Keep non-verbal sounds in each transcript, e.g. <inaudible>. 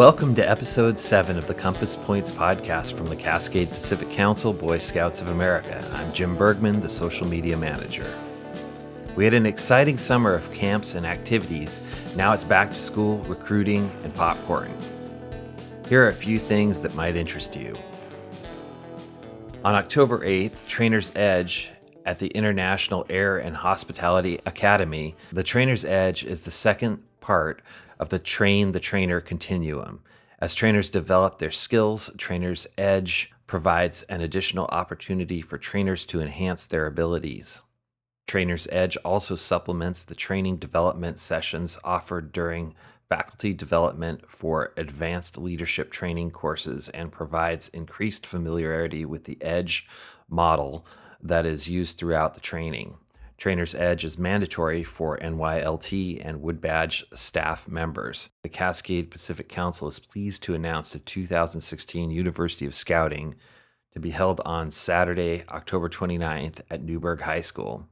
Welcome to episode 7 of the Compass Points podcast from the Cascade Pacific Council Boy Scouts of America. I'm Jim Bergman, the social media manager. We had an exciting summer of camps and activities. Now it's back to school, recruiting, and popcorn. Here are a few things that might interest you. On October 8th, Trainer's Edge at the International Air and Hospitality Academy, the Trainer's Edge is the second part of the train the trainer continuum. As trainers develop their skills, Trainer's Edge provides an additional opportunity for trainers to enhance their abilities. Trainer's Edge also supplements the training development sessions offered during faculty development for advanced leadership training courses and provides increased familiarity with the EDGE model that is used throughout the training. Trainer's Edge is mandatory for NYLT and Wood Badge staff members. The Cascade Pacific Council is pleased to announce the 2016 University of Scouting to be held on Saturday, October 29th at Newberg High School.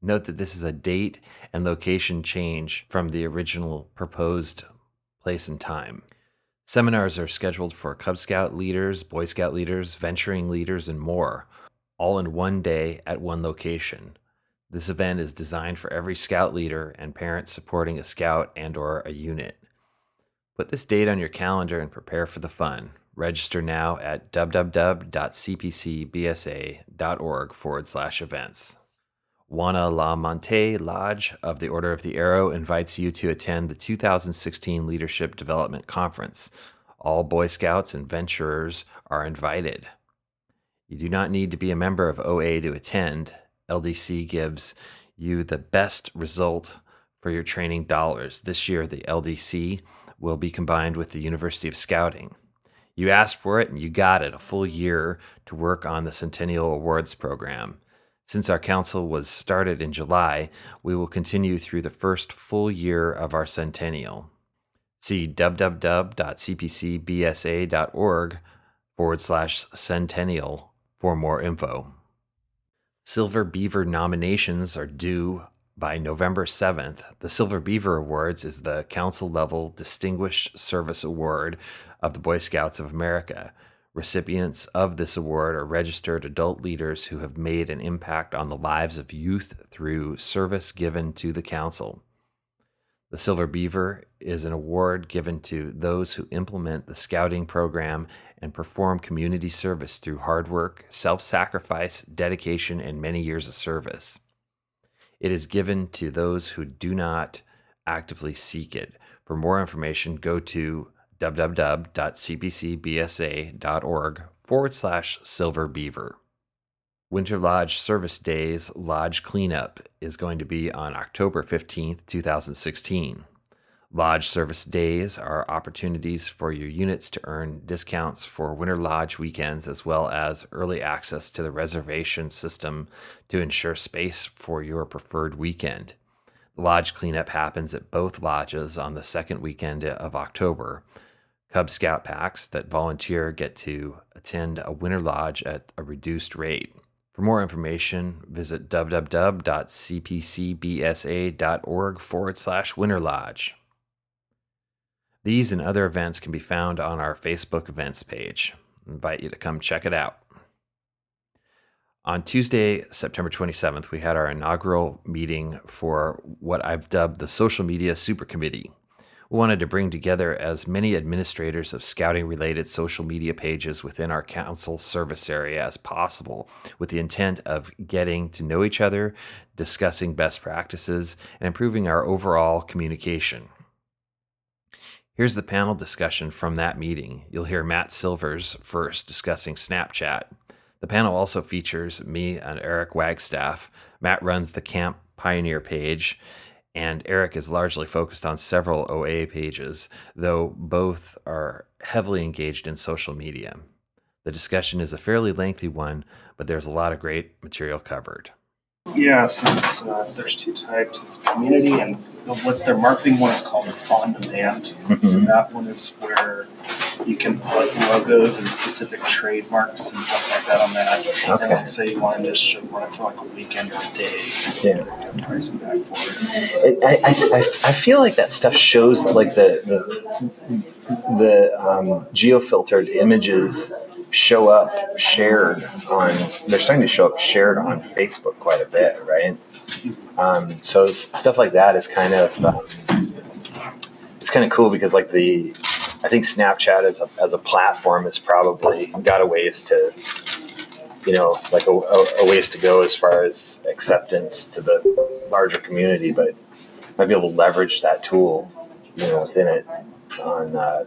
Note that this is a date and location change from the original proposed place and time. Seminars are scheduled for Cub Scout leaders, Boy Scout leaders, venturing leaders, and more, all in one day at one location. This event is designed for every scout leader and parents supporting a scout and or a unit. Put this date on your calendar and prepare for the fun. Register now at www.cpcbsa.org forward slash events. Wauna La-Mon'tay Lodge of the Order of the Arrow invites you to attend the 2016 Leadership Development Conference. All Boy Scouts and venturers are invited. You do not need to be a member of OA to attend. LDC gives you the best result for your training dollars. This year, the LDC will be combined with the University of Scouting. You asked for it and you got it a full year to work on the Centennial Awards program. Since our council was started in July, we will continue through the first full year of our centennial. See www.cpcbsa.org forward slash centennial for more info. Silver Beaver nominations are due by November 7th. The Silver Beaver Awards is the council level Distinguished Service Award of the Boy Scouts of America. Recipients of this award are registered adult leaders who have made an impact on the lives of youth through service given to the council. The Silver Beaver is an award given to those who implement the scouting program and perform community service through hard work, self sacrifice, dedication, and many years of service. It is given to those who do not actively seek it. For more information, go to www.cpcbsa.org forward slash silver beaver. Winter Lodge Service Days Lodge Cleanup is going to be on October 15th, 2016. Lodge service days are opportunities for your units to earn discounts for winter lodge weekends as well as early access to the reservation system to ensure space for your preferred weekend. The lodge cleanup happens at both lodges on the second weekend of October. Cub Scout packs that volunteer get to attend a winter lodge at a reduced rate. For more information, visit www.cpcbsa.org forward slash winter lodge. These and other events can be found on our Facebook events page. I invite you to come check it out. On Tuesday, September 27th, we had our inaugural meeting for what I've dubbed the Social Media Super Committee. We wanted to bring together as many administrators of scouting related social media pages within our council service area as possible, with the intent of getting to know each other, discussing best practices, and improving our overall communication. Here's the panel discussion from that meeting. You'll hear Matt Silvers first discussing Snapchat. The panel also features me and Eric Wagstaff. Matt runs the Camp Pioneer page, and Eric is largely focused on several OA pages, though both are heavily engaged in social media. The discussion is a fairly lengthy one, but there's a lot of great material covered. Yeah, so it's, uh, there's two types. It's community and what their marketing one is called is on demand. Mhm. That one is where you can put logos and specific trademarks and stuff like that on that. Okay. And let's say you wanted to sh- run it for like a weekend or a day. Yeah. You price it back for it. I, I, I, I feel like that stuff shows like the, the the um, geofiltered images show up shared on. They're starting to show up shared on Facebook quite a bit, right? Um, so stuff like that is kind of um, it's kind of cool because like the I think Snapchat as a, as a platform has probably got a ways to you know like a, a, ways to go as far as acceptance to the larger community, but might be able to leverage that tool you know within it on uh,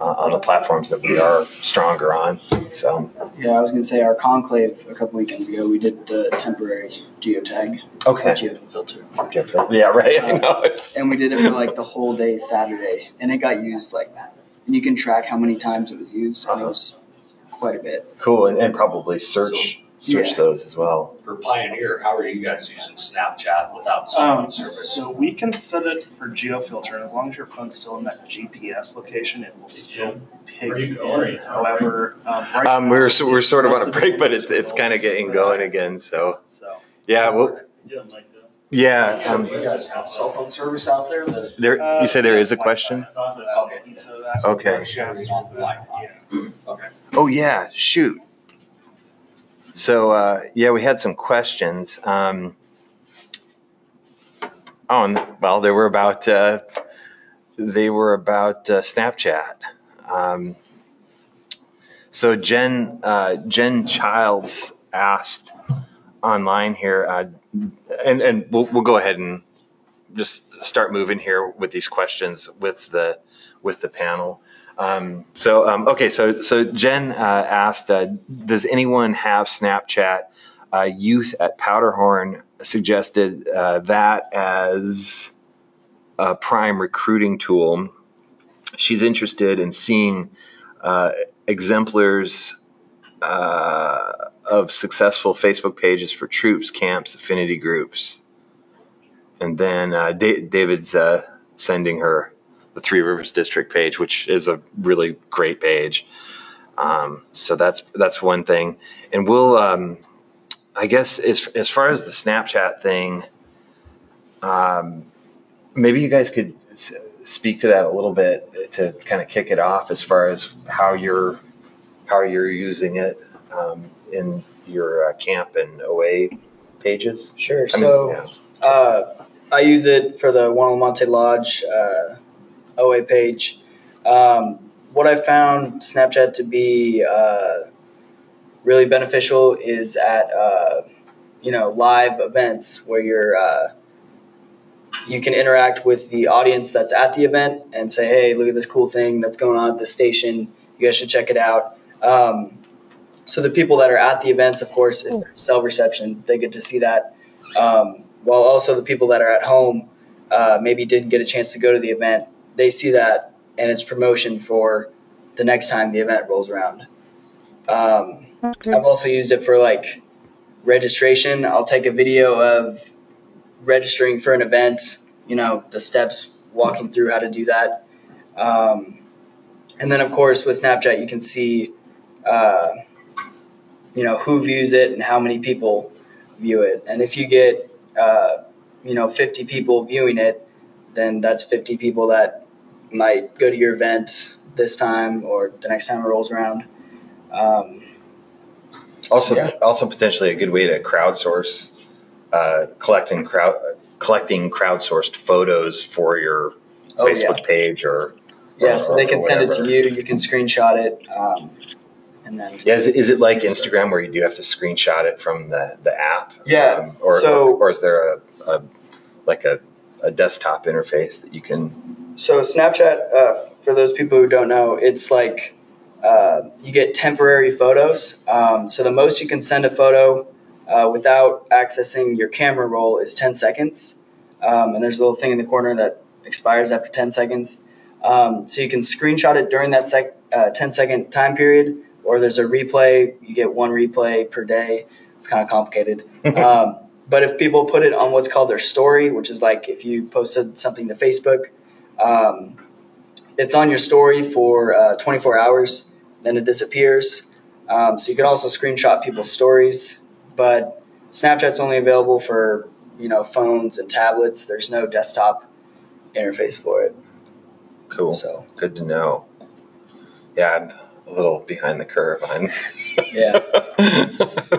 uh, on the platforms that we are stronger on. So Yeah, I was gonna say our conclave a couple weekends ago, we did the temporary geotag, okay, geofilter, Geofilter. yeah, right. <laughs> I know it's and we did it for like the whole day Saturday, and it got used like, and you can track how many times it was used, and it was quite a bit. cool, and, and probably search search Yeah. those as well. For Pioneer, how are you guys using Snapchat without cell Um, phone service? so we can set it for geofilter, and as long as your phone's still in that GPS location, it will still pick Where you in. However, um, right Um, now, we're so- we're sort of on a break, but it's it's kind of getting going that. again. So So yeah, well, yeah. So Um, you guys have cell phone service out there that? there, you say there is a question. Okay. So Okay. Okay. Oh yeah, shoot. So uh, yeah, we had some questions. Um, oh, and, well, they were about uh, they were about uh, Snapchat. Um, so Jen uh, Jen Childs asked online here, uh, and and we'll we'll go ahead and just start moving here with these questions with the with the panel. Um, so um, okay, so so Jen uh, asked, uh, does anyone have Snapchat? Uh, youth at Powderhorn suggested uh, that as a prime recruiting tool. She's interested in seeing uh, exemplars uh, of successful Facebook pages for troops, camps, affinity groups. And then Da- David's sending her the Three Rivers District page, which is a really great page. Um, so that's that's one thing, and we'll, um, I guess, as as far as the Snapchat thing, um, maybe you guys could speak to that a little bit to kind of kick it off, as far as how you're how you're using it um, in your uh, camp and OA pages. Sure. I mean, So yeah. uh, I use it for the Juan Monte Lodge uh, OA page. Um, what I found Snapchat to be uh, really beneficial is at uh, you know live events where you're uh, you can interact with the audience that's at the event and say, hey, look at this cool thing that's going on at the station. You guys should check it out. Um, so the people that are at the events, of course, cell reception, they get to see that. Um, while also the people that are at home uh, maybe didn't get a chance to go to the event, they see that and it's promotion for the next time the event rolls around. Um, I've also used it for like registration. I'll take a video of registering for an event, you know, the steps walking through how to do that. Um, and then, of course, with Snapchat, you can see, uh, you know, who views it and how many people view it. And if you get, uh, you know, 50 people viewing it, then that's 50 people that might go to your event this time or the next time it rolls around. Um, Also, Yeah. also potentially a good way to crowdsource, uh, collecting crowd, collecting crowdsourced photos for your oh, yeah. Facebook page or. Yeah, or- so they can send it to you. You can screenshot it, um, and then Yeah, is it, is it like Instagram where you do have to screenshot it from the, the app? Yeah, Um, or, so- or is there a, a like a, a desktop interface that you can? So Snapchat, uh, for those people who don't know, it's like uh, you get temporary photos. Um, so the most you can send a photo uh, without accessing your camera roll is 10 seconds. Um, and there's a little thing in the corner that expires after 10 seconds. Um, so you can screenshot it during that sec- uh, 10 second time period, or there's a replay. You get one replay per day. It's kind of complicated. <laughs> um, but if people put it on what's called their story, which is like if you posted something to Facebook, um, it's on your story for uh, 24 hours, then it disappears. Um, so you can also screenshot people's stories, but Snapchat's only available for you know phones and tablets. There's no desktop interface for it. Cool. So Good to know. Yeah, I'm a little behind the curve on Yeah. <laughs>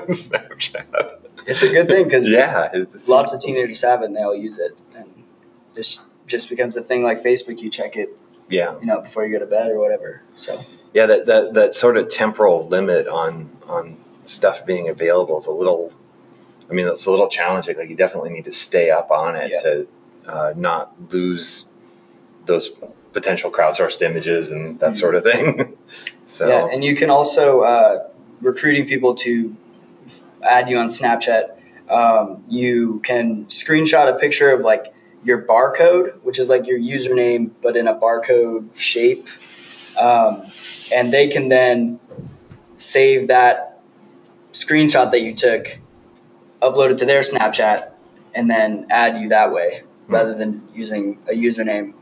Snapchat. It's a good thing because <laughs> Yeah. lots of teenagers have it and they all use it, and this just becomes a thing like Facebook. You check it, Yeah. you know, before you go to bed or whatever. So Yeah, that, that, that sort of temporal limit on, on stuff being available is a little, I mean, it's a little challenging. Like you definitely need to stay up on it Yeah. to uh, not lose those potential crowdsourced images and that sort of thing. <laughs> so yeah, and you can also uh, recruiting people to add you on Snapchat. Um, you can screenshot a picture of like your barcode, which is like your username but in a barcode shape, um, and they can then save that screenshot that you took, upload it to their Snapchat, and then add you that way rather than using a username.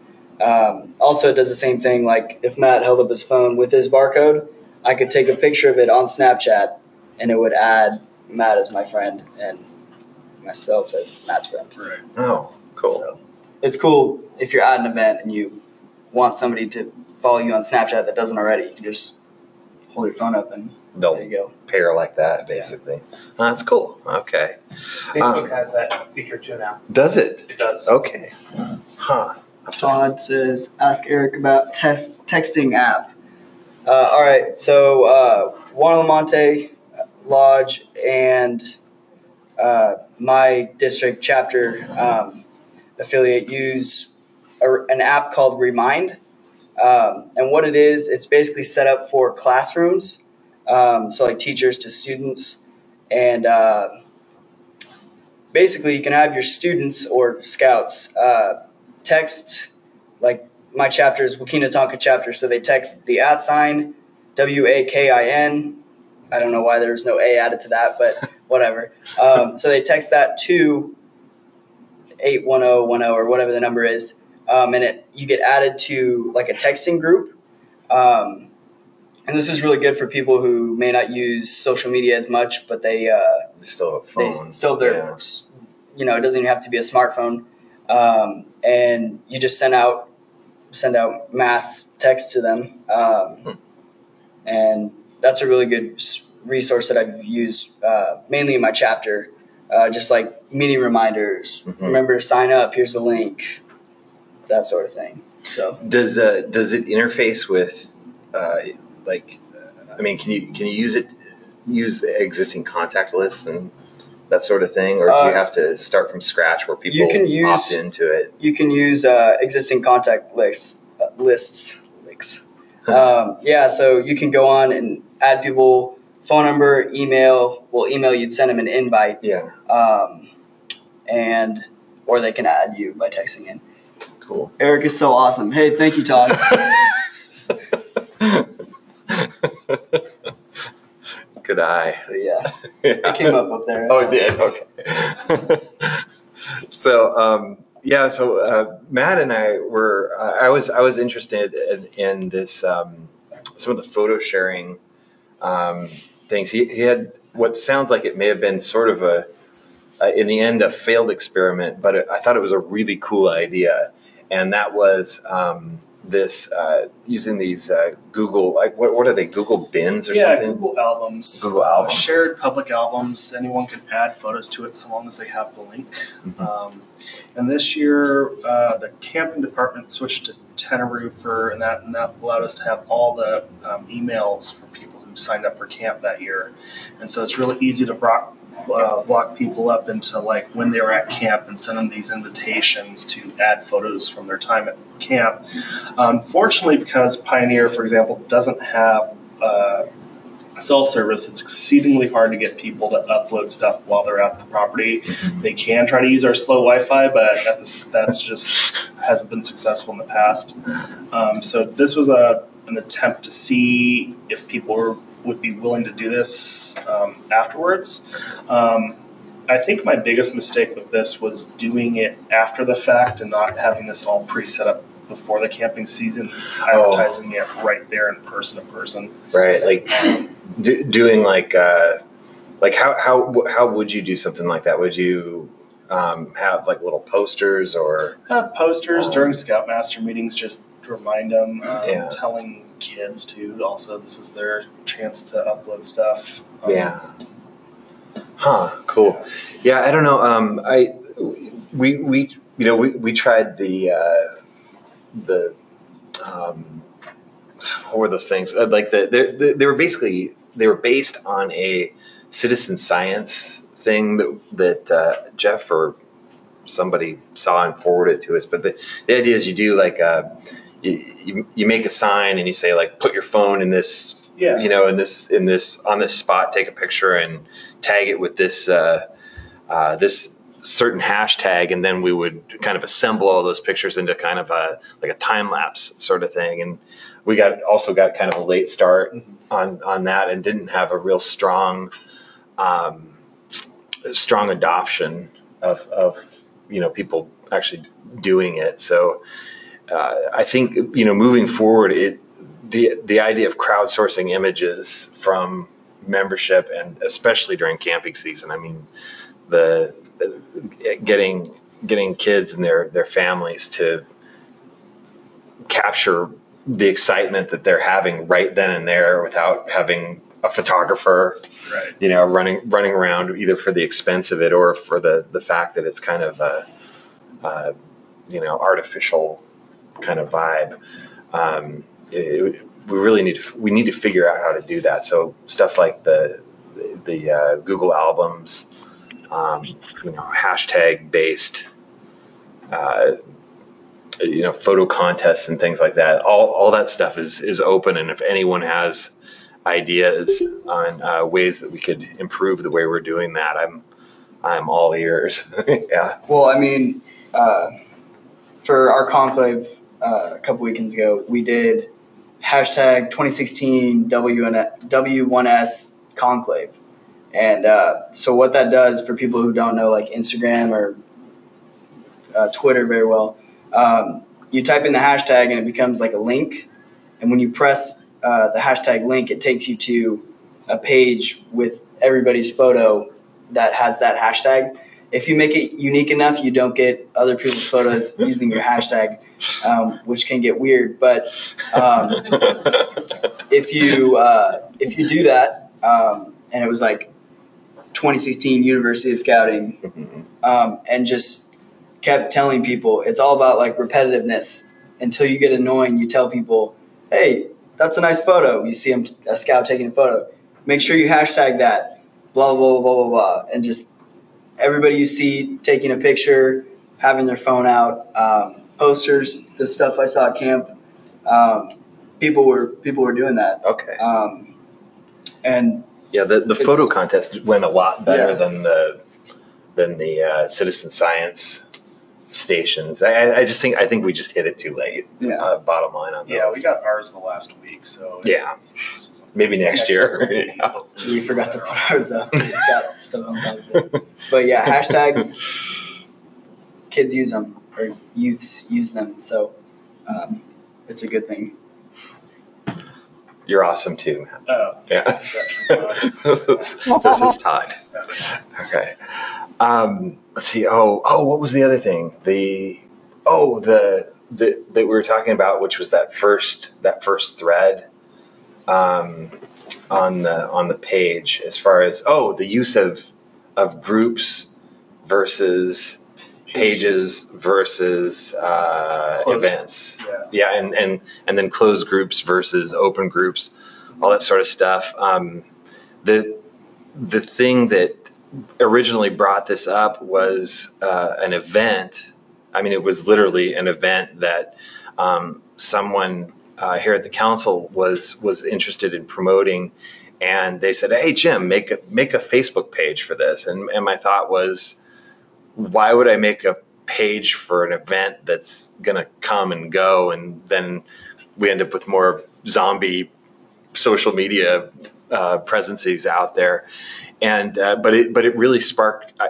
Um, also, it does the same thing. Like if Matt held up his phone with his barcode, I could take a picture of it on Snapchat, and it would add Matt is my friend and myself as Matt's friend. Right. oh, cool. So it's cool if you're at an event and you want somebody to follow you on Snapchat that doesn't already. You can just hold your phone up and there They'll you go. pair like that basically. Oh, that's cool. Okay. Facebook Um, has that feature too now. Does it? It does. Okay. Huh. Todd says, ask Eric about test texting app. Uh, all right, so uh, Juan Monte Lodge and uh, my district chapter um, affiliate use a, an app called Remind. Um, and what it is, it's basically set up for classrooms, um, so like teachers to students. And uh, basically, you can have your students or scouts uh, text like my chapter is Wakina Tonka chapter, so they text the at sign W A K I N. I don't know why there's no A added to that, but <laughs> whatever. Um, so they text that to 81010 or whatever the number is, um, and it you get added to like a texting group. Um, and this is really good for people who may not use social media as much, but they uh, They still have they phones. still their Yeah. you know it doesn't even have to be a smartphone um, and you just send out send out mass text to them um, Hmm. and that's a really good resource that I've used uh, mainly in my chapter. Uh, just like meeting reminders Mhm. remember to sign up here's the link that sort of thing. So. Does uh, does it interface with uh, like I mean can you can you use it use existing contact lists and that sort of thing? Or do Uh, you have to start from scratch where people you can use- opt into it? you can use uh, existing contact lists uh, lists um, yeah so you can go on and add people phone number email well email you'd send them an invite Yeah, um, and or they can add you by texting in cool. eric is so awesome hey thank you todd <laughs> Good eye. but yeah <laughs> it came up up there Oh, it did. Okay. <laughs> so, um, yeah. So uh, Matt and I were. Uh, I was. I was interested in, in this. Um, some of the photo sharing um, things. He, he had what sounds like it may have been sort of a, in the end, a failed experiment, but it, I thought it was a really cool idea, and that was. Um, this uh, using these uh, Google like what, what are they Google bins or yeah, something? Google Albums. Google Albums. shared public albums. Anyone can add photos to it so long as they have the link. Mhm. Um, and this year, uh, the camping department switched to Tentaroo for, and that, and that allowed us to have all the um, emails for people who signed up for camp that year. And so it's really easy to uh, block people up into like when they were at camp and send them these invitations to add photos from their time at camp. Unfortunately, because Pioneer, for example, doesn't have uh, cell service, it's exceedingly hard to get people to upload stuff while they're at the property. Mhm. They can try to use our slow Wi-Fi, but that's, that's just hasn't been successful in the past. Um, so this was a an attempt to see if people were, would be willing to do this um, afterwards. Um, I think my biggest mistake with this was doing it after the fact and not having this all pre-set up before the camping season, advertising it right there in person to person. right like do, doing like uh like how how how would you do something like that would you um have like little posters or Have posters Um, during Scoutmaster meetings, just to remind them. Um, Yeah. Telling kids too. Also, this is their chance to upload stuff. Um, Yeah. Huh. Cool. Yeah. I don't know. Um, I we we you know we we tried the uh, the um, what were those things Uh, like the they they were basically they were based on a citizen science thing that that uh, Jeff or somebody saw and forwarded to us. But the, the idea is you do like uh, you, you you make a sign and you say like put your phone in this Yeah. you know in this in this on this spot take a picture and tag it with this uh, uh, this certain hashtag and then we would kind of assemble all those pictures into kind of a like a time lapse sort of thing and we got also got kind of a late start Mhm. on on that and didn't have a real strong um, strong adoption of of you know people actually doing it so uh, I think you know moving forward it the the idea of crowdsourcing images from membership and especially during camping season I mean the, the getting getting kids and their their families to capture the excitement that they're having right then and there without having a photographer Right. you know running running around either for the expense of it or for the the fact that it's kind of a, uh, you know artificial kind of vibe. Um, it, we really need to we need to figure out how to do that. So stuff like the the uh, Google albums um, you know hashtag based uh, you know photo contests and things like that. All, all that stuff is is open. And if anyone has ideas on uh, ways that we could improve the way we're doing that i'm i'm all ears. <laughs> Yeah. Well, I mean, uh, for our conclave uh, a couple weekends ago, we did hashtag 2016 W1S conclave. And uh, so, what that does for people who don't know, like Instagram or uh, Twitter very well, um, you type in the hashtag and it becomes like a link. And when you press uh, the hashtag link, it takes you to a page with everybody's photo that has that hashtag if you make it unique enough, you don't get other people's photos using your hashtag, um, which can get weird. But um, <laughs> if you uh, if you do that, um, and it was like 2016 University of Scouting, um, and just kept telling people it's all about like repetitiveness until you get annoying. You tell people, hey, that's a nice photo. You see a scout taking a photo. Make sure you hashtag that. Blah blah blah blah blah blah, and just everybody you see taking a picture, having their phone out, um, posters, the stuff I saw at camp. Um, people were people were doing that, okay um, and yeah the, the photo contest went a lot better Yeah. than the than the uh, citizen science stations I, I- I just think i think we just hit it too late yeah. uh, bottom line on Yeah, those. we got ours the last week, so Yeah. maybe next, Next year <laughs> year. <laughs> Yeah. We forgot to put ours up. We got stuff on top of it. But yeah, hashtags. Kids use them or youths use them, so um, it's a good thing. you're awesome too man. Uh, yeah Exception, this <laughs> is todd Okay. Um, let's see. Oh, oh, what was the other thing? The oh, the the that we were talking about, which was that first that first thread um, on the on the page, as far as oh, the use of of groups versus pages versus uh, events. Yeah. Yeah, and and and then closed groups versus open groups, all that sort of stuff. Um, the the thing that originally brought this up was uh, an event. I mean, it was literally an event that um, someone uh, here at the council was was interested in promoting, and they said, "Hey, Jim, make a make a Facebook page for this." And and my thought was, why would I make a page for an event that's gonna come and go, and then we end up with more zombie social media uh, presences out there? and uh, but it but it really sparked uh,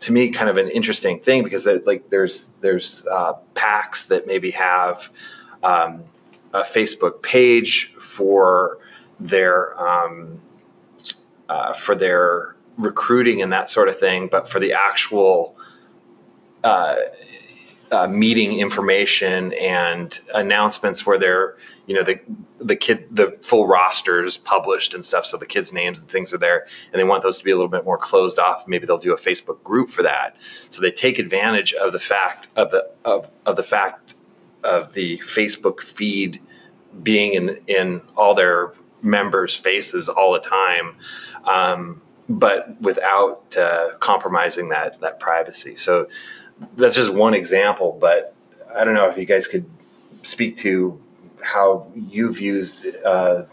to me kind of an interesting thing because like there's there's uh, packs that maybe have um, a Facebook page for their um, uh, for their recruiting and that sort of thing, but for the actual uh, uh, meeting information and announcements where they're, you know, the the kid the full rosters published and stuff, so the kids' names and things are there, and they want those to be a little bit more closed off. Maybe they'll do a Facebook group for that. So they take advantage of the fact of the of, of the fact of the Facebook feed being in in all their members' faces all the time, um, but without uh, compromising that that privacy. So that's just one example, but I don't know if you guys could speak to how you've used, uh,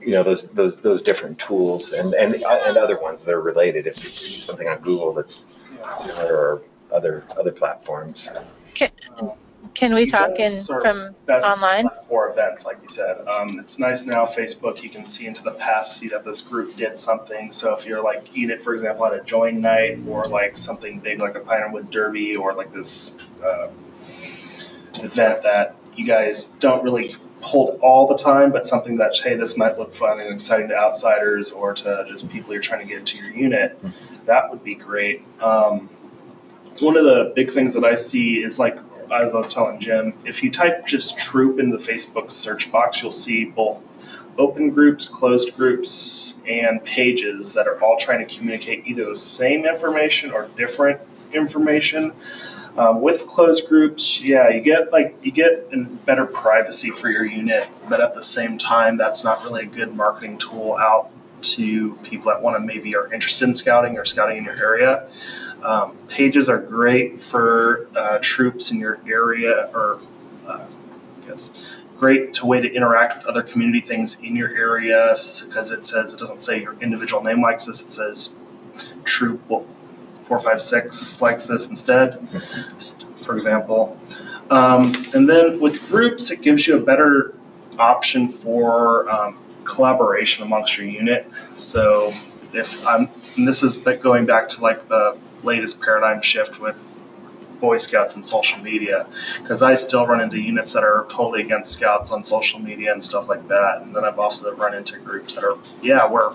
you know, those those those different tools and and and other ones that are related. If you use something on Google that's similar or other other platforms. Can we talk in Events are from best online? For events, like you said, um, it's nice now. Facebook, you can see into the past, see that this group did something. So if you're like Enid, for example, at a join night, or like something big like a Pinewood Derby, or like this uh, event that you guys don't really hold all the time, but something that hey, this might look fun and exciting to outsiders or to just people you're trying to get into your unit, that would be great. Um, one of the big things that I see is like as I was telling Jim, if you type just troop in the Facebook search box, you'll see both open groups, closed groups, and pages that are all trying to communicate either the same information or different information. Um, with closed groups, yeah, you get like you get better privacy for your unit, but at the same time, that's not really a good marketing tool out to people that want to maybe are interested in scouting or scouting in your area. Um, pages are great for uh, troops in your area, or uh, I guess great way to interact with other community things in your area because it says it doesn't say your individual name likes this. It says troop four five six likes this instead, for example. Um, and then with groups, it gives you a better option for um, collaboration amongst your unit. So if I'm, this is going back to like the latest paradigm shift with Boy Scouts and social media, because I still run into units that are totally against Scouts on social media and stuff like that. And then I've also run into groups that are, yeah, we're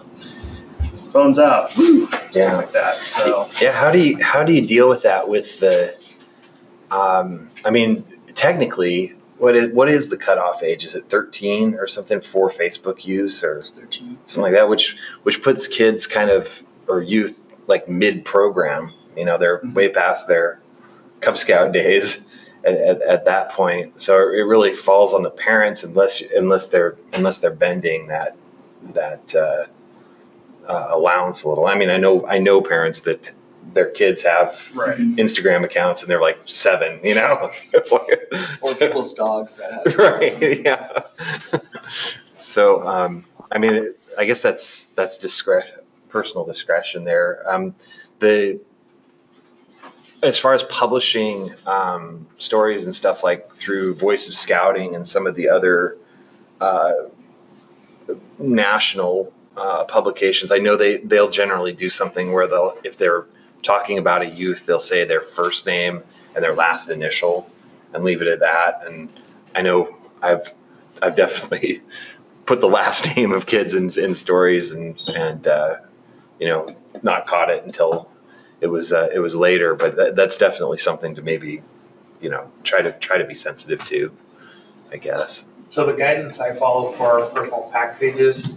phones out, woo, stuff Yeah. like that. So Yeah, how do you how do you deal with that with the? Um, I mean, technically, what is what is the cutoff age? Is it 13 or something for Facebook use or 13. something like that? Which which puts kids kind of or youth like mid program. You know, they're Mhm. way past their Cub Scout <laughs> days at, at, at that point. So it really falls on the parents unless unless they're unless they're bending that that uh, uh, allowance a little. I mean, I know I know parents that their kids have right. Instagram accounts and they're like seven. You know, <laughs> it's like Or people's dogs that have. <laughs> right, yeah. so, um, I mean, I guess that's that's discretion, personal discretion there. Um, the as far as publishing um, stories and stuff like through Voice of Scouting and some of the other uh, national uh, publications, I know they they'll generally do something where they'll if they're talking about a youth, they'll say their first name and their last initial and leave it at that. And I know I've I've definitely <laughs> put the last <laughs> name of kids in, in stories and and uh, you know not caught it until it was uh, it was later. But that, that's definitely something to maybe you know try to try to be sensitive to, I guess. So the guidance I follow for our personal pack pages,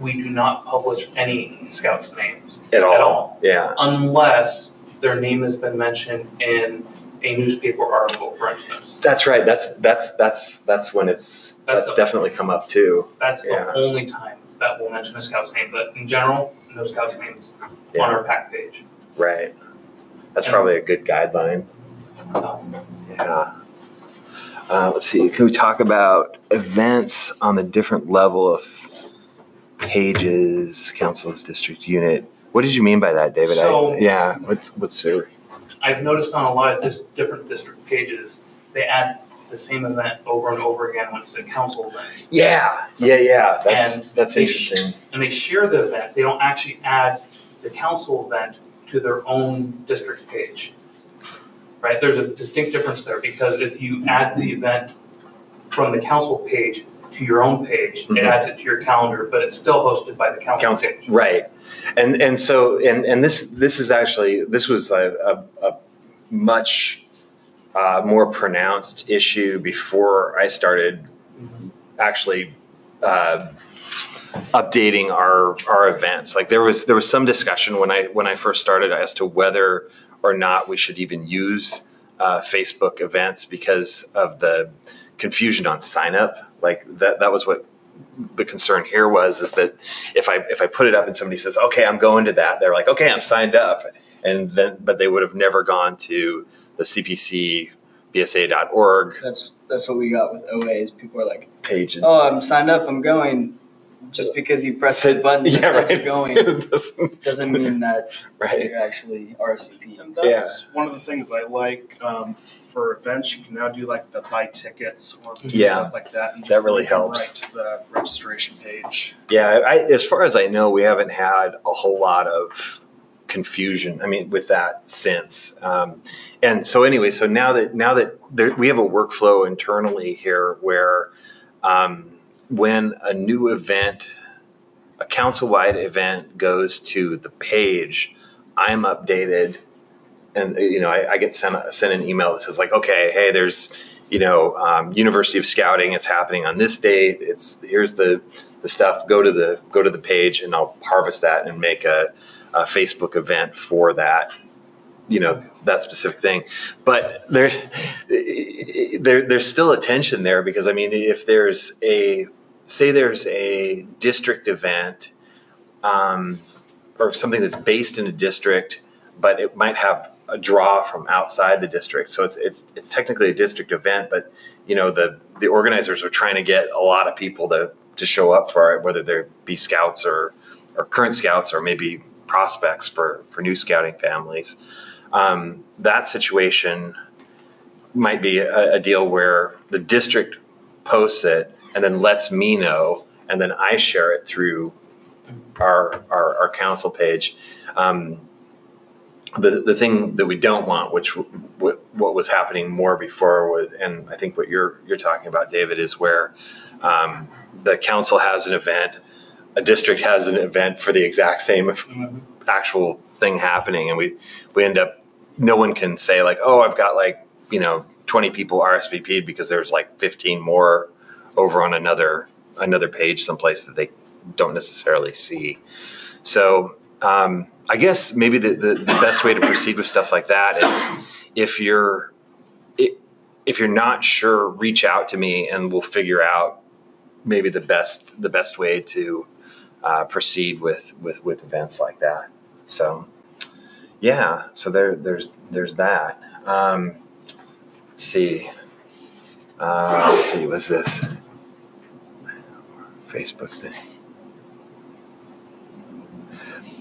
we do not publish any scouts' names At all. At all. Yeah. unless their name has been mentioned in a newspaper article, for instance. That's right. That's that's that's that's when it's That's that's the- definitely come up too. That's Yeah. the only time that we'll mention a scout's name, but in general, no scouts' names Yeah. on our pack page. Right. That's probably a good guideline. Yeah. Uh, let's see. Can we talk about events on the different level of pages, council's district unit? What did you mean by that, David? So- I, yeah. What's what's your, I've noticed on a lot of dis- different district pages, they add the same event over and over again when it's a council event. Yeah. Yeah. Yeah. That's And that's they- interesting. And they share the event, they don't actually add the council event to their own district page. Right, there's a distinct difference there, because if you add the event from the council page to your own page, Mhm. it adds it to your calendar, but it's still hosted by the council Council, page. right? And and so and and this this is actually this was a, a, a much uh, more pronounced issue before I started actually uh, updating our our events. Like there was there was some discussion when I when I first started as to whether or not we should even use uh, Facebook events because of the confusion on sign up. Like that that was what the concern here was is that if I if I put it up and somebody says okay I'm going to that they're like okay I'm signed up and then but they would have never gone to the CPC BSA.org That's that's what we got with OAs. People are like, page. And, "Oh, I'm signed up. I'm going." Just because you press the button that <laughs> yeah, says right. you're going <laughs> Doesn't- <laughs> doesn't mean that right. you're actually RSVP. And that's one of the things I like um, for events. You can now do like the buy tickets or Yeah. stuff like that. And That just really helps. Right to the registration page. Yeah, I, as far as I know, we haven't had a whole lot of confusion. I mean, with that sense. Um, and so anyway, so now that now that there, we have a workflow internally here where um, when a new event, a council-wide event goes to the page, I'm updated, and you know I, I get sent a, sent an email that says like, okay, hey, there's you know um, University of Scouting, it's happening on this date. It's here's the the stuff. Go to the go to the page, and I'll harvest that and make a, a Facebook event for that you know that specific thing. But there, there there's still a tension there because i mean if there's a say there's a district event um, or something that's based in a district but it might have a draw from outside the district. So it's it's it's technically a district event but you know the the organizers are trying to get a lot of people to to show up for it whether they be scouts or or current scouts or maybe prospects for for new scouting families um, that situation might be a, a deal where the district posts it and then lets me know, and then I share it through our our, our council page. Um, the the thing that we don't want, which what, what was happening more before was, and I think what you're you're talking about, David, is where um, the council has an event, a district has an event for the exact same actual thing happening and we we end up no one can say like oh i've got like you know 20 people rsvp'd because there's like 15 more over on another another page someplace that they don't necessarily see. So um, i guess maybe the, the, the best way to proceed with stuff like that is if you're if you're not sure reach out to me and we'll figure out maybe the best the best way to uh, proceed with, with with events like that. So yeah, so there there's there's that. Um, let's see. Uh, let's see. What's this? Facebook thing.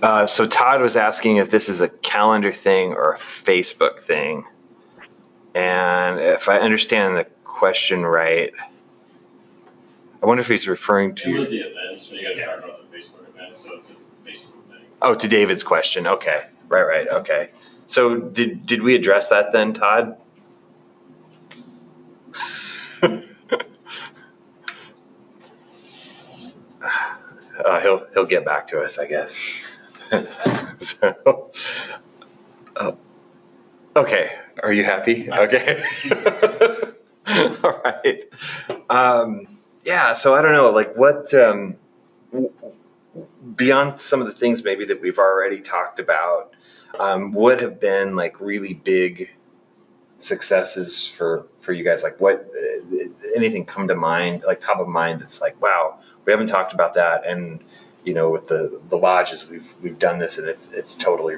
Uh, so Todd was asking if this is a calendar thing or a Facebook thing, and if I understand the question right, I wonder if he's referring to. It was the events, so you gotta talk about Facebook so it's a Facebook thing. Oh, to David's question. Okay. Right, right. Okay. So did did we address that then, Todd? <laughs> uh, he'll he'll get back to us, I guess. <laughs> so, oh, okay. Are you happy? Okay. <laughs> All right. Um, yeah. So I don't know. Like what? Um, w- beyond some of the things maybe that we've already talked about, um, would have been like really big successes for for you guys? Like what? Uh, anything come to mind? Like top of mind? That's like wow, we haven't talked about that, and you know, with the the lodges, we've we've done this, and it's it's totally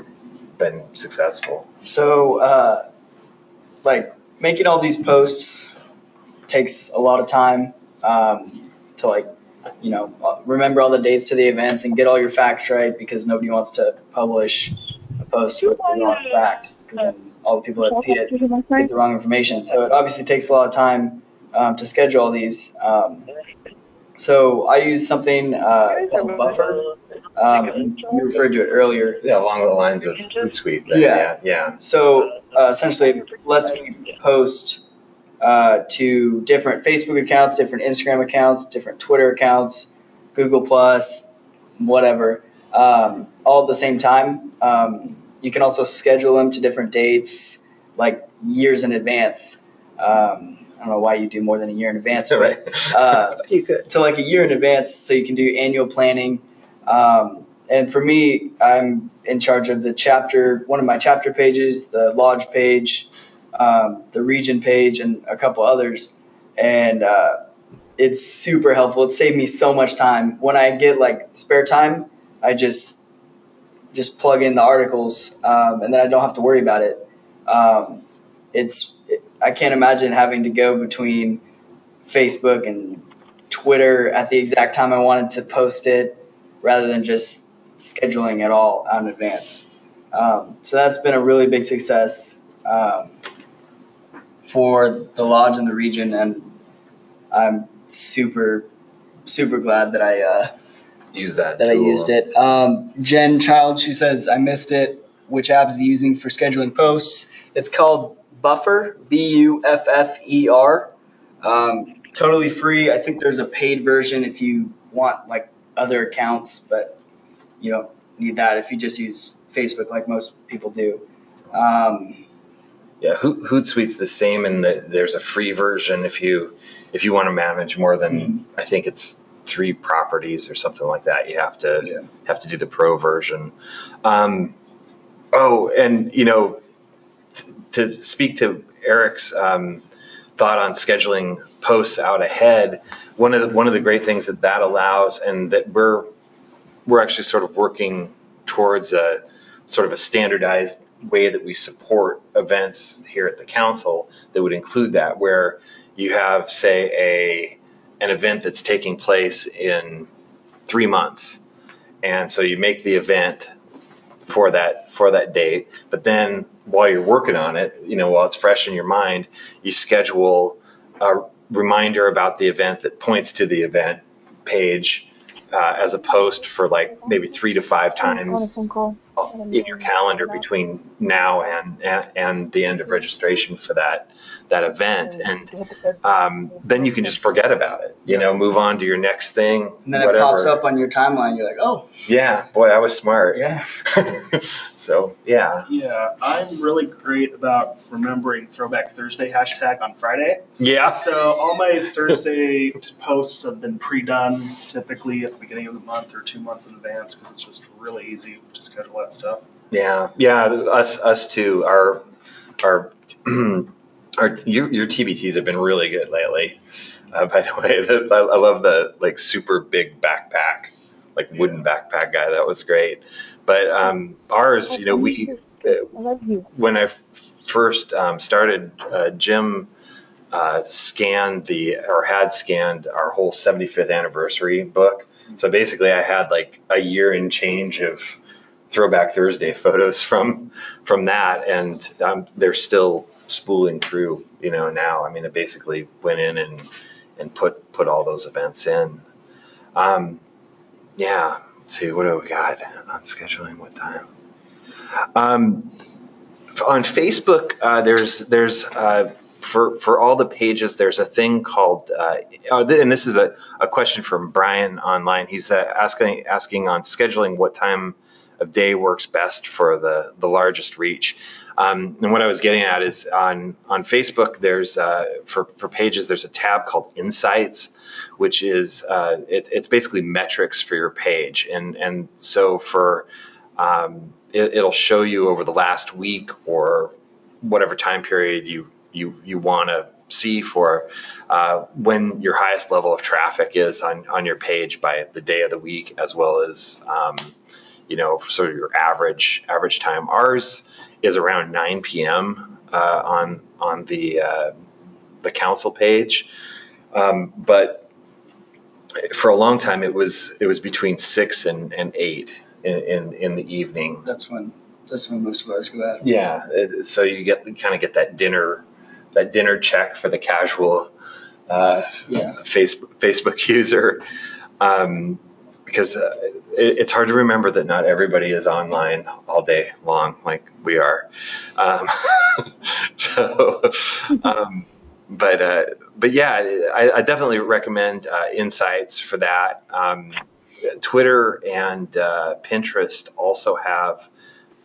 been successful. So, uh, like making all these posts takes a lot of time um, to like, you know, uh, remember all the dates to the events and get all your facts right because nobody wants to publish a post with the wrong facts because then all the people that see it get the wrong information. So it obviously takes a lot of time um, to schedule all these. Um, so I use something uh, called Buffer. Um, you referred to it earlier. Yeah, along the lines of Hootsuite. then, Yeah. yeah, yeah. So uh, essentially, it lets me post uh, to different Facebook accounts, different Instagram accounts, different Twitter accounts, Google Plus, whatever, um, all at the same time. Um, you can also schedule them to different dates. like years in advance. Um, I don't know why you do more than a year in advance, but uh, <laughs> You could. so like a year in advance, so you can do annual planning. Um, and for me, I'm in charge of the chapter, one of my chapter pages, the lodge page, um, the region page, and a couple others. And uh, it's super helpful. It saved me so much time. When I get like spare time, I just just plug in the articles, um, and then I don't have to worry about it. Um, it's I can't imagine having to go between Facebook and Twitter at the exact time I wanted to post it, rather than just scheduling it all out in advance. Um, so that's been a really big success um, for the lodge in the region, and I'm super super glad that I uh, Use that. that I used it. Um, Jen Child, she says I missed it. Which app is he using for scheduling posts? It's called Buffer, B U F F E R. Um, totally free. I think there's a paid version if you want like other accounts, but you don't need that if you just use Facebook like most people do. Um, Yeah, Hootsuite's the same, and the, there's a free version if you if you want to manage more than Mhm. I think it's three properties or something like that. You have to Yeah. have to do the pro version. Um, oh, and you know, t- to speak to Eric's um, thought on scheduling posts out ahead, one of the one of the great things that that allows, and that we're we're actually sort of working towards a sort of a standardized way that we support events here at the council that would include that, where you have, say, a an event that's taking place in three months, and so you make the event for that for that date, but then while you're working on it, you know, while it's fresh in your mind, you schedule a reminder about the event that points to the event page uh, as a post for like maybe three to five times in your calendar between now and, and and the end of registration for that that event. And um, then you can just forget about it you know move on to your next thing and then whatever. it pops up on your timeline. You're like, oh, yeah boy i was smart. Yeah. <laughs> so yeah. Yeah, I'm really great about remembering Throwback Thursday hashtag on Friday. yeah. So all my Thursday <laughs> posts have been pre-done typically at the beginning of the month or two months in advance because it's just really easy. Just go to schedule that stuff. yeah. Yeah us us too. Our our <clears throat> our your, your tbts have been really good lately. Uh, by the way <laughs> I, I love the like super big backpack like wooden backpack guy. That was great. But um ours you know we uh, I love you. when I first um, started, uh, Jim uh, scanned the or had scanned our whole 75th anniversary book. So basically, I had like a year and change of Throwback Thursday photos from from that, and um, they're still spooling through. You know, now I mean, I basically went in and and put put all those events in. Um, yeah, let's see, what do we got on scheduling? What time? Um, on Facebook, uh, there's there's uh, for for all the pages, there's a thing called, uh, oh, and this is a, a question from Brian online. He's uh, asking asking on scheduling what time of day works best for the the largest reach. Um, and what I was getting at is on on Facebook, there's uh, for for pages, there's a tab called Insights, which is uh, it, it's basically metrics for your page, and and so for um, it, it'll show you over the last week or whatever time period you you you want to see for uh, when your highest level of traffic is on on your page by the day of the week, as well as um, you know sort of your average average time. Ours is around 9 p.m. Uh, on on the uh, the council page, um, but for a long time it was it was between six and, and eight in, in in the evening. That's when that's when most of ours go out. Yeah, it- so you get kind of get that dinner that dinner check for the casual uh, Yeah. Facebook Facebook <laughs> user. Um, because uh, it, it's hard to remember that not everybody is online all day long like we are. Um, <laughs> so, um, but uh, but yeah, I, I definitely recommend uh, Insights for that. Um, Twitter and uh, Pinterest also have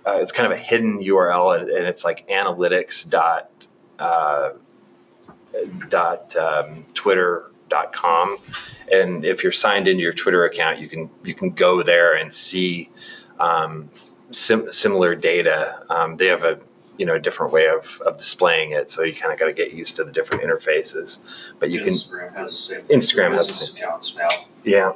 uh, it's kind of a hidden URL and, and it's like analytics dot uh, dot um, twitter dot com and if you're signed into your twitter account you can you can go there and see um, sim- similar data um, they have a you know a different way of, of displaying it so you kind of got to get used to the different interfaces but you can Instagram has the same. Instagram has the business accounts now. yeah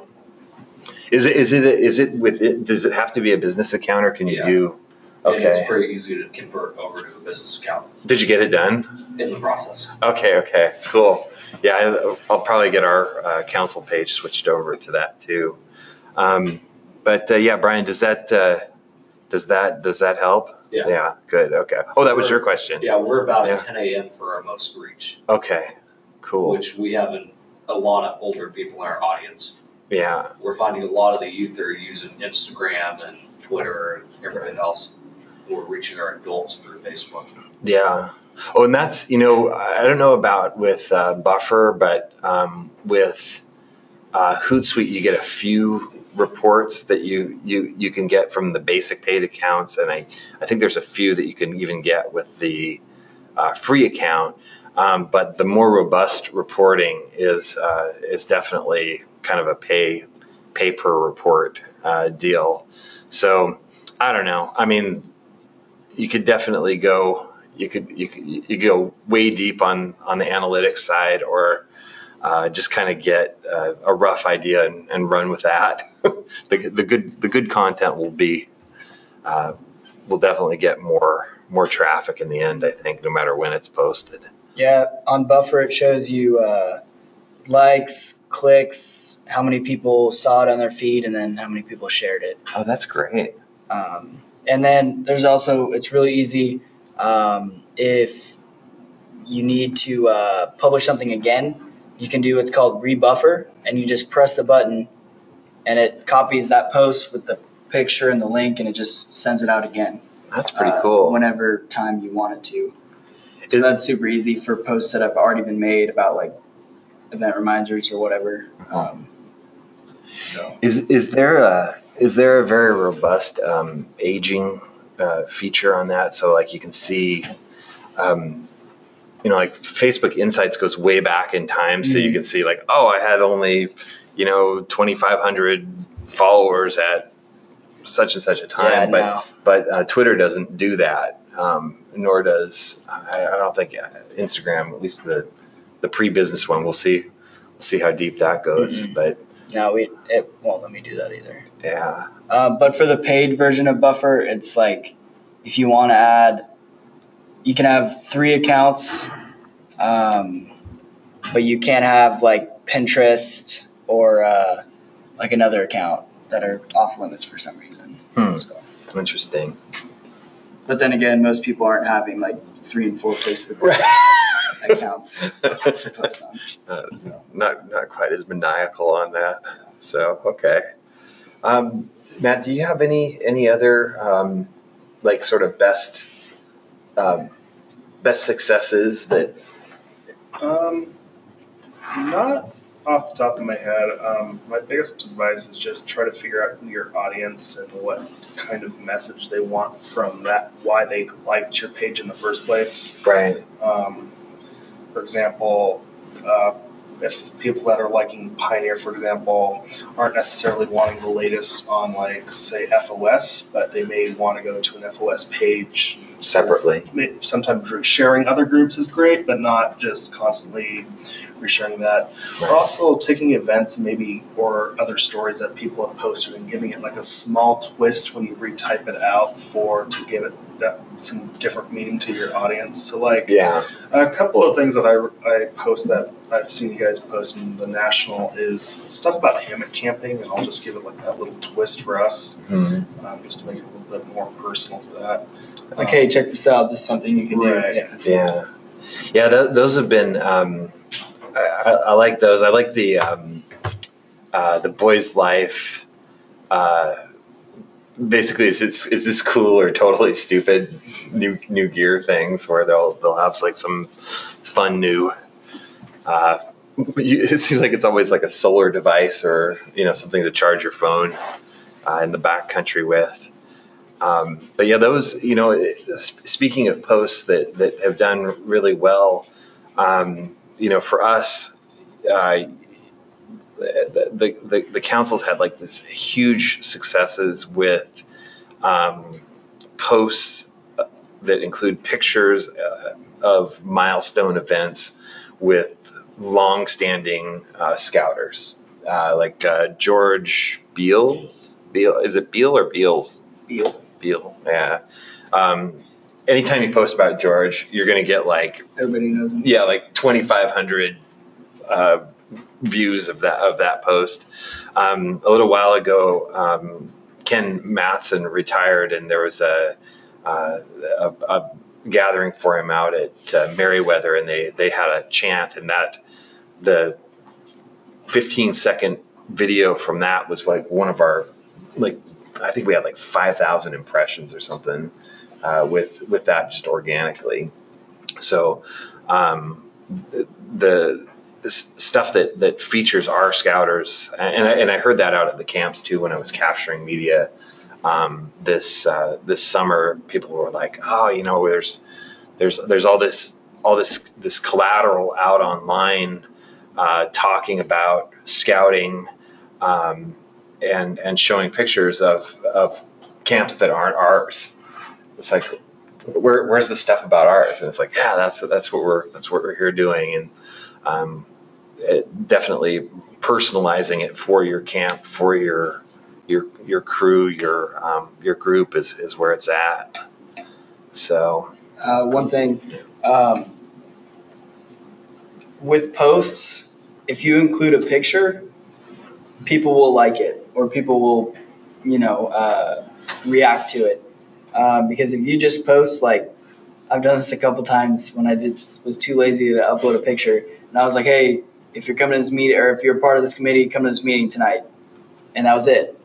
is it is it is it with it does it have to be a business account or can you Yeah. do And okay it's pretty easy to convert over to a business account did you get it done in the process. Okay, okay, cool. Yeah, I'll probably get our uh, council page switched over to that too. Um, but uh, yeah, Brian, does that uh, does that does that help? Yeah. Yeah. Good. Okay. Oh, that was your question. Yeah, we're about Yeah. at ten AM for our most reach, Okay. Cool. which we have an- a lot of older people in our audience. Yeah. We're finding a lot of the youth are using Instagram and Twitter and everything else. We're reaching our adults through Facebook. Yeah. Oh, and that's you know I don't know about with uh, Buffer, but um, with uh, Hootsuite you get a few reports that you you you can get from the basic paid accounts, and I I think there's a few that you can even get with the uh, free account. Um, but the more robust reporting is uh, is definitely kind of a pay pay per report uh, deal. So I don't know. I mean, you could definitely go you could you could you could go way deep on on the analytics side or uh, just kind of get uh, a rough idea and, and run with that. <laughs> the, the good the good content will be uh, will definitely get more more traffic in the end. I think no matter when it's posted. Yeah, on Buffer it shows you uh, likes, clicks, how many people saw it on their feed, and then how many people shared it. Oh, that's great. Um, and then there's also it's really easy um, if you need to uh, publish something again. You can do what's called rebuffer, and you just press the button, and it copies that post with the picture and the link, and it just sends it out again. That's pretty uh, cool. Whenever time you want it to. So Is- that's super easy for posts that have already been made about like event reminders or whatever. Um, so Is is there a is there a very robust um, aging uh, feature on that? So like you can see, um, you know, like Facebook Insights goes way back in time, so you Mhm. can see like, oh, I had only, you know, twenty five hundred followers at such and such a time, yeah, but now but uh, Twitter doesn't do that, um, nor does I, I don't think uh, Instagram, at least the the pre business one. We'll see we'll see how deep that goes, Mhm. but now we it won't let me do that either. yeah. Uh, but for the paid version of Buffer, it's like if you want to add, you can have three accounts, um, but you can't have like Pinterest or uh, like another account that are off limits for some reason. Hmm. So, Interesting. But then again, most people aren't having like three and four Facebook <laughs> accounts to post on. <laughs> Uh, So. not not quite as maniacal on that. So okay. Um, Matt, do you have any any other um, like sort of best um, best successes that? Um, not off the top of my head. Um, my biggest advice is just try to figure out who your audience and what kind of message they want from that, why they liked your page in the first place. Right. Um, for example, uh, if people that are liking Pioneer, for example, aren't necessarily wanting the latest on, like, say, FOS, but they may want to go to an FOS page Separately. sometimes sharing other groups is great, but not just constantly resharing that. Right. Or also taking events maybe or other stories that people have posted and giving it like a small twist when you retype it out for to give it that some different meaning to your audience. So like Yeah. a couple of things that I, I post that I've seen you guys post in the national is stuff about hammock camping, and I'll just give it like that little twist for us, Hmm. um, just to make it a little bit more personal for that. Like, hey, check this out. This is something you can Right. do. Yeah. Yeah. Yeah. Th- those have been. Um, I, I, I like those. I like the um, uh, the boys' life. Uh, basically, is this, is this cool or totally stupid new new gear things where they'll they'll have like some fun new. Uh, it seems like it's always like a solar device or you know something to charge your phone uh, in the back country with. Um, but yeah, those, you know, speaking of posts that, that have done really well, um, you know, for us, uh, the, the, the, the council's had like this huge successes with um, posts that include pictures uh, of milestone events with long-standing uh, scouters, uh, like uh, George Beals. Beal is it Beal or Beals? Beal. Beal, yeah. Um, anytime you post about George, you're gonna get like Everybody knows him. yeah, like 2,500 uh, views of that of that post. Um, a little while ago, um, Ken Matson retired, and there was a, uh, a, a gathering for him out at uh, Meriwether, and they they had a chant, and that the 15 second video from that was like one of our like I think we had like 5,000 impressions or something uh, with with that just organically. So um, the stuff that that features our scouters, and I, and I heard that out at the camps too when I was capturing media um, this uh, this summer. People were like, "Oh, you know, there's there's there's all this all this this collateral out online uh, talking about scouting um, and and showing pictures of of camps that aren't ours." It's like where, where's the stuff about ours? And it's like, yeah, that's that's what we're that's what we're here doing, and um, definitely personalizing it for your camp, for your your your crew, your um, your group is is where it's at. So Uh, one thing, um, with posts, if you include a picture, people will like it or people will, you know, uh, react to it. Um, because if you just post like, I've done this a couple times when I just was too lazy to upload a picture, and I was like, hey, if you're coming to this meeting or if you're part of this committee, come to this meeting tonight, and that was it.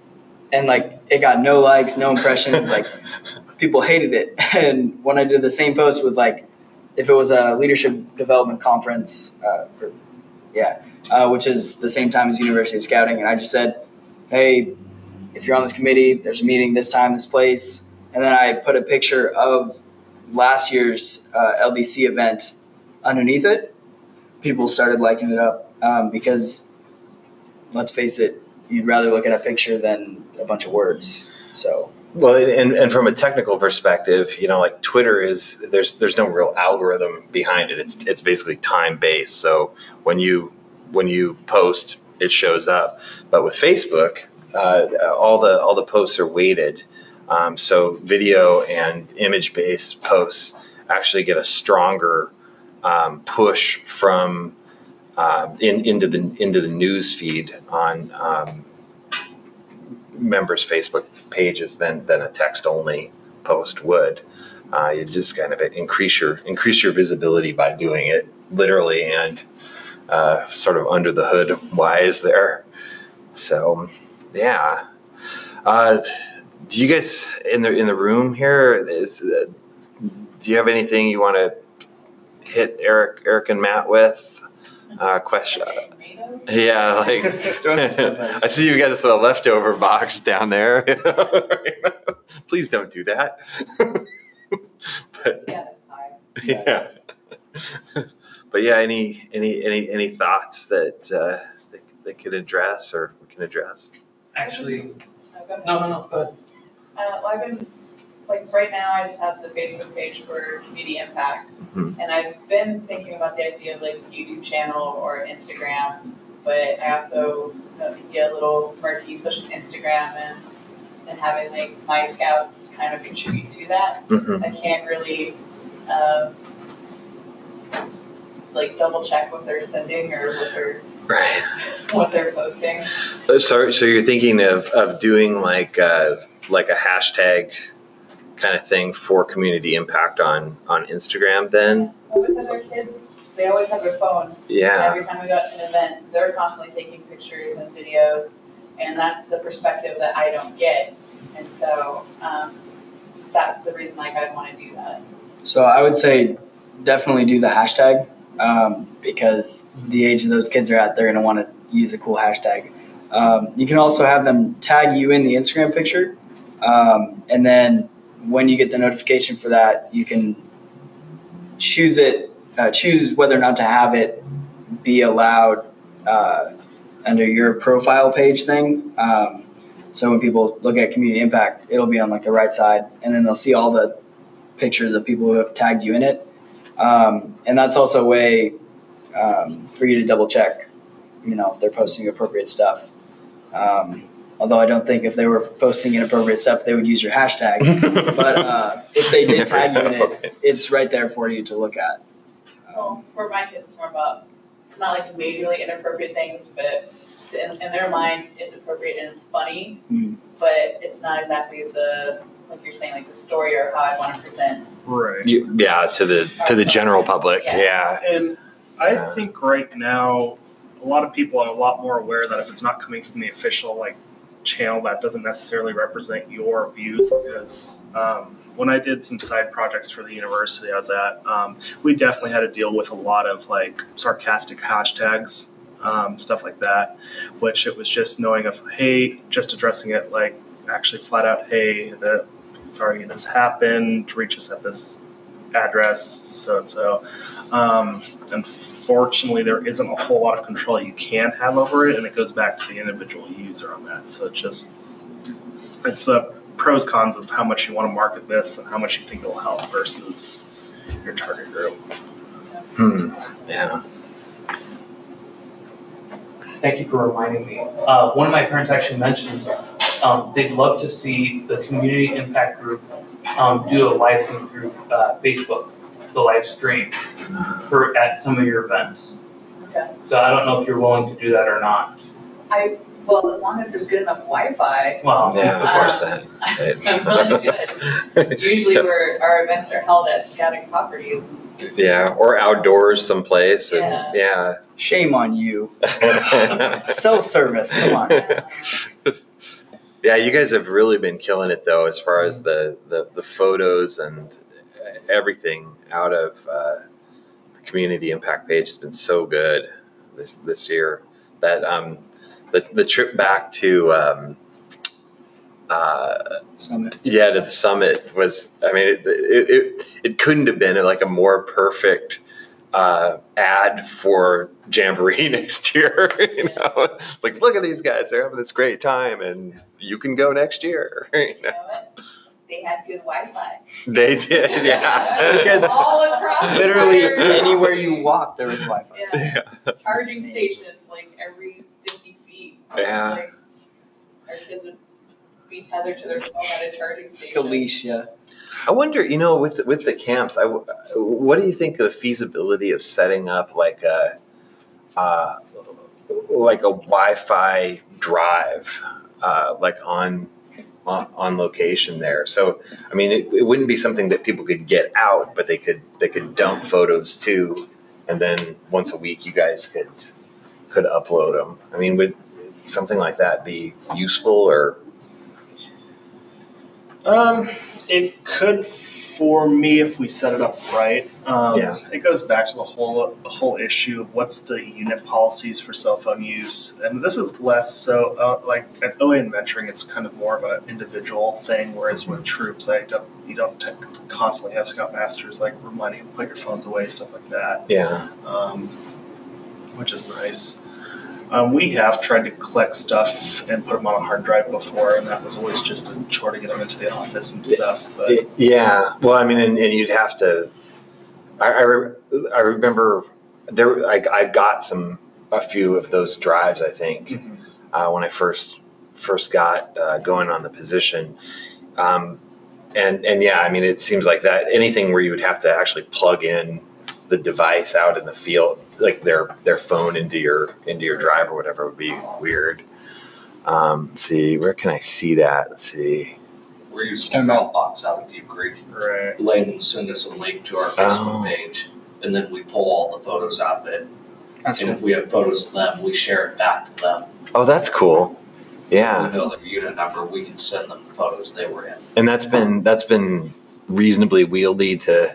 And like, it got no likes, no impressions, like <laughs> people hated it. <laughs> And when I did the same post with like, if it was a leadership development conference, uh, or, yeah, uh, which is the same time as University of Scouting, and I just said, hey, if you're on this committee, there's a meeting this time, this place, and then I put a picture of last year's uh, LDC event underneath it. People started liking it up um, because, let's face it, you'd rather look at a picture than a bunch of words. So. Well, and, and from a technical perspective, you know, like Twitter is there's there's no real algorithm behind it. It's it's basically time based. So when you when you post, it shows up. But with Facebook, uh, all the all the posts are weighted. Um, so video and image based posts actually get a stronger um, push from uh, in, into the into the news feed on um, members' Facebook pages than than a text only post would. Uh, you just kind of increase your increase your visibility by doing it literally and uh, sort of under the hood wise there. So yeah. Uh, do you guys in the in the room here is uh, do you have anything you want to hit Eric Eric and Matt with? Uh, question. Yeah, like <laughs> <laughs> I see you got this little leftover box down there. <laughs> Please don't do that. but Yeah, yeah. but yeah, any any any any thoughts that uh, they, they could address or we can address? Actually, no, no, no, go ahead. Uh, well, I've been, like, right now, I just have the Facebook page for community impact. Mhm. And I've been thinking about the idea of like a YouTube channel or an Instagram, but I also, you know, get a little murky, especially Instagram and, and having like my scouts kind of contribute to that. Mhm. I can't really, um, like double check what they're sending or what they're, Right. <laughs> what they're posting. So so you're thinking of of doing like uh, like a hashtag kind of thing for community impact on on Instagram then? Well, because our kids, they always have their phones. Yeah. Every time we go to an event, they're constantly taking pictures and videos, and that's the perspective that I don't get. And so, um, that's the reason like I want to do that. So I would say definitely do the hashtag um, because the age of those kids are at, they're going to want to use a cool hashtag. Um, you can also have them tag you in the Instagram picture Um, and then when you get the notification for that, you can choose it, uh, choose whether or not to have it be allowed uh, under your profile page thing. Um, so when people look at community impact, it'll be on like the right side, and then they'll see all the pictures of people who have tagged you in it. Um, and that's also a way um, for you to double check, you know, if they're posting appropriate stuff. Um, although I don't think if they were posting inappropriate stuff, they would use your hashtag. <laughs> but uh, if they did tag you in it, <laughs> it's right there for you to look at. Well, for my kids, it's more about, not like majorly inappropriate things, but to, in, in their minds, it's appropriate and it's funny, Mhm. but it's not exactly the, like you're saying, like the story or how I want to present. Right. You- Yeah, to the, to the general public, Yeah. yeah. And I Yeah. think right now, a lot of people are a lot more aware that if it's not coming from the official like channel, that doesn't necessarily represent your views. Because um, when I did some side projects for the university I was at, um, we definitely had to deal with a lot of like sarcastic hashtags, um, stuff like that. Which it was just knowing of hey, just addressing it like actually flat out, hey, that sorry this happened. Reach us at this address, so and so. Um, unfortunately, there isn't a whole lot of control you can have over it, and it goes back to the individual user on that. So it just it's the pros cons of how much you want to market this and how much you think it'll help versus your target group. Hmm, yeah. Thank you for reminding me. Uh, one of my parents actually mentioned, um, they'd love to see the community impact group, um, do a live stream through, uh, Facebook, the live stream for, at some of your events. Okay. So I don't know if you're willing to do that or not. I, well, as long as there's good enough Wi-Fi, Well, Yeah, of course that. <laughs> I'm willing to do it. Usually where our events are held at scouting properties. Yeah, or outdoors someplace, and, yeah. Shame on you. <laughs> Cell service, come on. <laughs> Yeah, you guys have really been killing it though, as far as the, the, the photos and everything out of uh, the community impact page has been so good this this year. That um, the the trip back to um, uh, Summit. yeah to the summit was I mean it it, it, it couldn't have been like a more perfect uh, ad for Jamboree <laughs> next year. <laughs> you know, it's like look at these guys, they're having this great time, and you can go next year. you <laughs> You know? know? They had good Wi-Fi. They did, yeah. Because All across. Literally entire anywhere you walk, there was Wi-Fi. Yeah, yeah. charging stations like every fifty feet. Yeah. Like, Our kids would be tethered to their phone at a charging station. Galicia. I wonder, you know, with with the camps, I, what do you think of the feasibility of setting up like a uh, like a Wi-Fi drive, uh, like on, on on location there? So, I mean, it, it wouldn't be something that people could get out, but they could they could dump photos too, and then once a week you guys could could upload them. I mean, would something like that be useful or? Um, it could for me if we set it up right. Um, Yeah. It goes back to the whole the whole issue of what's the unit policies for cell phone use, and this is less so uh, like at OA and mentoring, it's kind of more of an individual thing, whereas with troops, I don't you don't t- constantly have scoutmasters like reminding you to put your phones away, stuff like that Yeah. um, which is nice. Um, we have tried to collect stuff and put them on a hard drive before, and that was always just a chore to get them into the office and stuff. But Yeah, well, I mean, and, and you'd have to. I, I, re- I remember there. I, I got some a few of those drives. I think Mhm. uh, when I first first got uh, going on the position, um, and and yeah, I mean, it seems like that anything where you would have to actually plug in the device out in the field, like their their phone into your into your drive or whatever, would be weird. Um, let's see, where can I see that? Let's see. We're using a Dropbox out of Deep Creek. right, Lane will send us a link to our Oh. Facebook page, and then we pull all the photos out of it. That's And cool. if we have photos of them, we share it back to them. Oh, that's cool. Yeah. We know their unit number, we can send them the photos they were in. And that's been that's been reasonably wieldy to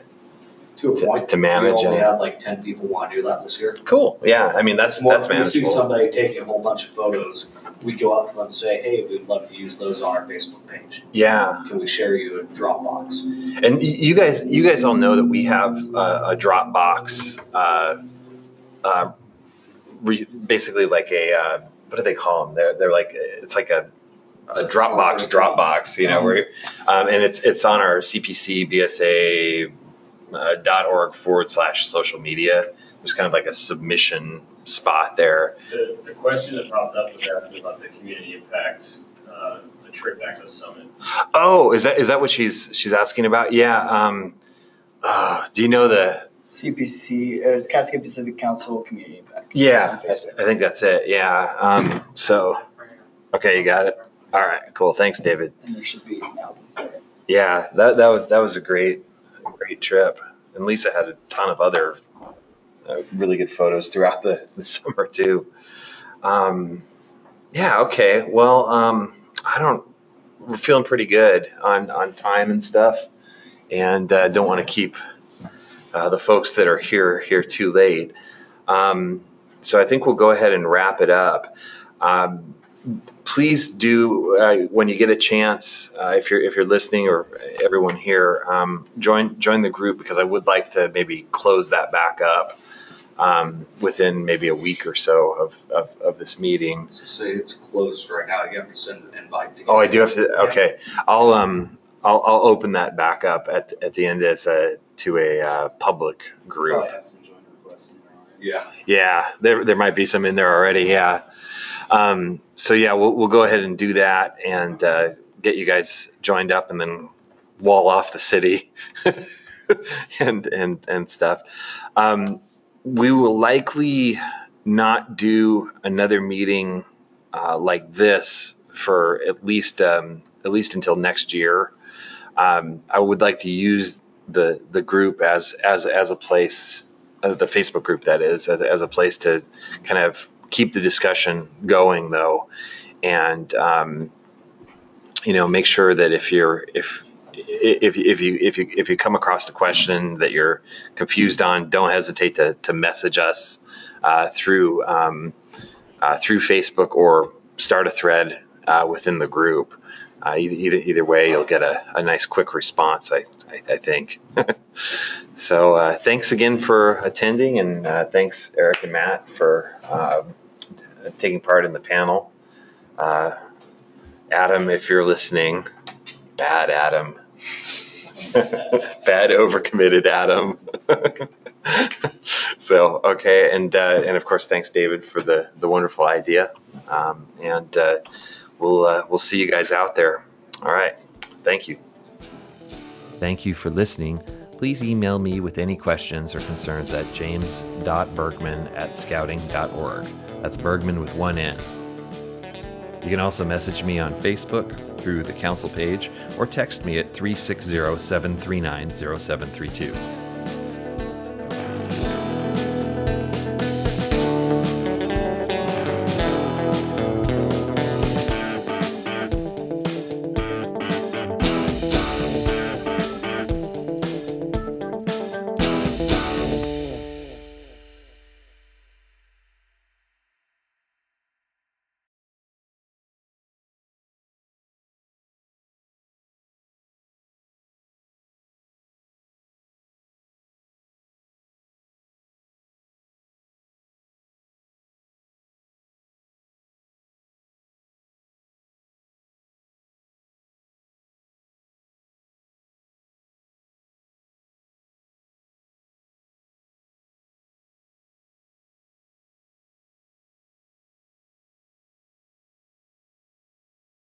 To a To- point. to manage We only had like ten people want to do that this year. Cool. Yeah. I mean, that's that's When We see somebody taking a whole bunch of photos, we go up to them and say, hey, we'd love to use those on our Facebook page. Yeah. Can we share you a Dropbox? And you guys, you guys all know that we have a, a Dropbox, uh, uh, re, basically like a uh, what do they call them? They're they're like it's like a a Dropbox Dropbox, you know, where um, and it's it's on our CPC BSA uh, dot org forward slash social media. There's kind of like a submission spot there. The, the question that popped up was asking about the community impact, uh, the trip back to the summit. Oh, is that is that what she's she's asking about? Yeah. Um, uh, do you know the CPC, uh, it's Cascade Pacific Council Community Impact. Yeah, On I think that's it. Yeah. Um, so, okay, you got it. All right, cool. Thanks, David. And there should be an album for it. Yeah, that that was that was a great great trip. And Lisa had a ton of other uh, really good photos throughout the, the <laughs> summer too. Um, yeah. Okay. Well, um, I don't. We're feeling pretty good on on time and stuff, and uh, don't want to keep uh, the folks that are here here too late. Um, so I think we'll go ahead and wrap it up. Um, please do uh, when you get a chance, uh, if you're if you're listening or everyone here, um, join join the group because I would like to maybe close that back up um, within maybe a week or so of, of, of this meeting. So say it's closed right now, you have to send an invite to. Oh, I do have to. Okay, I'll um I'll I'll open that back up at at the end as a to a uh, public group. Probably have some joint requests in there. Yeah. Yeah, there there might be some in there already. Yeah. Um, so yeah, we'll we'll go ahead and do that and uh, get you guys joined up and then wall off the city <laughs> and and and stuff. Um, we will likely not do another meeting uh, like this for at least um, at least until next year. Um, I would like to use the the group as as as a place, uh, the Facebook group that is, as, as a place to kind of keep the discussion going though, and um, you know make sure that if you're if if if you if you if you come across a question that you're confused on, don't hesitate to to message us uh, through um, uh, through Facebook or start a thread uh, within the group. Uh, either, either way, you'll get a, a nice quick response. I I, I think. <laughs> so uh, thanks again for attending, and uh, thanks Eric and Matt for uh, taking part in the panel. Uh, Adam, if you're listening, bad Adam, <laughs> bad overcommitted Adam. <laughs> so okay, and uh, and of course, thanks David for the the wonderful idea, um, and we'll uh, we'll see you guys out there. All right, thank you. Thank you for listening. Please email me with any questions or concerns at james.bergman at scouting.org. That's Bergman with one N. You can also message me on Facebook through the council page or text me at 360 739 0732.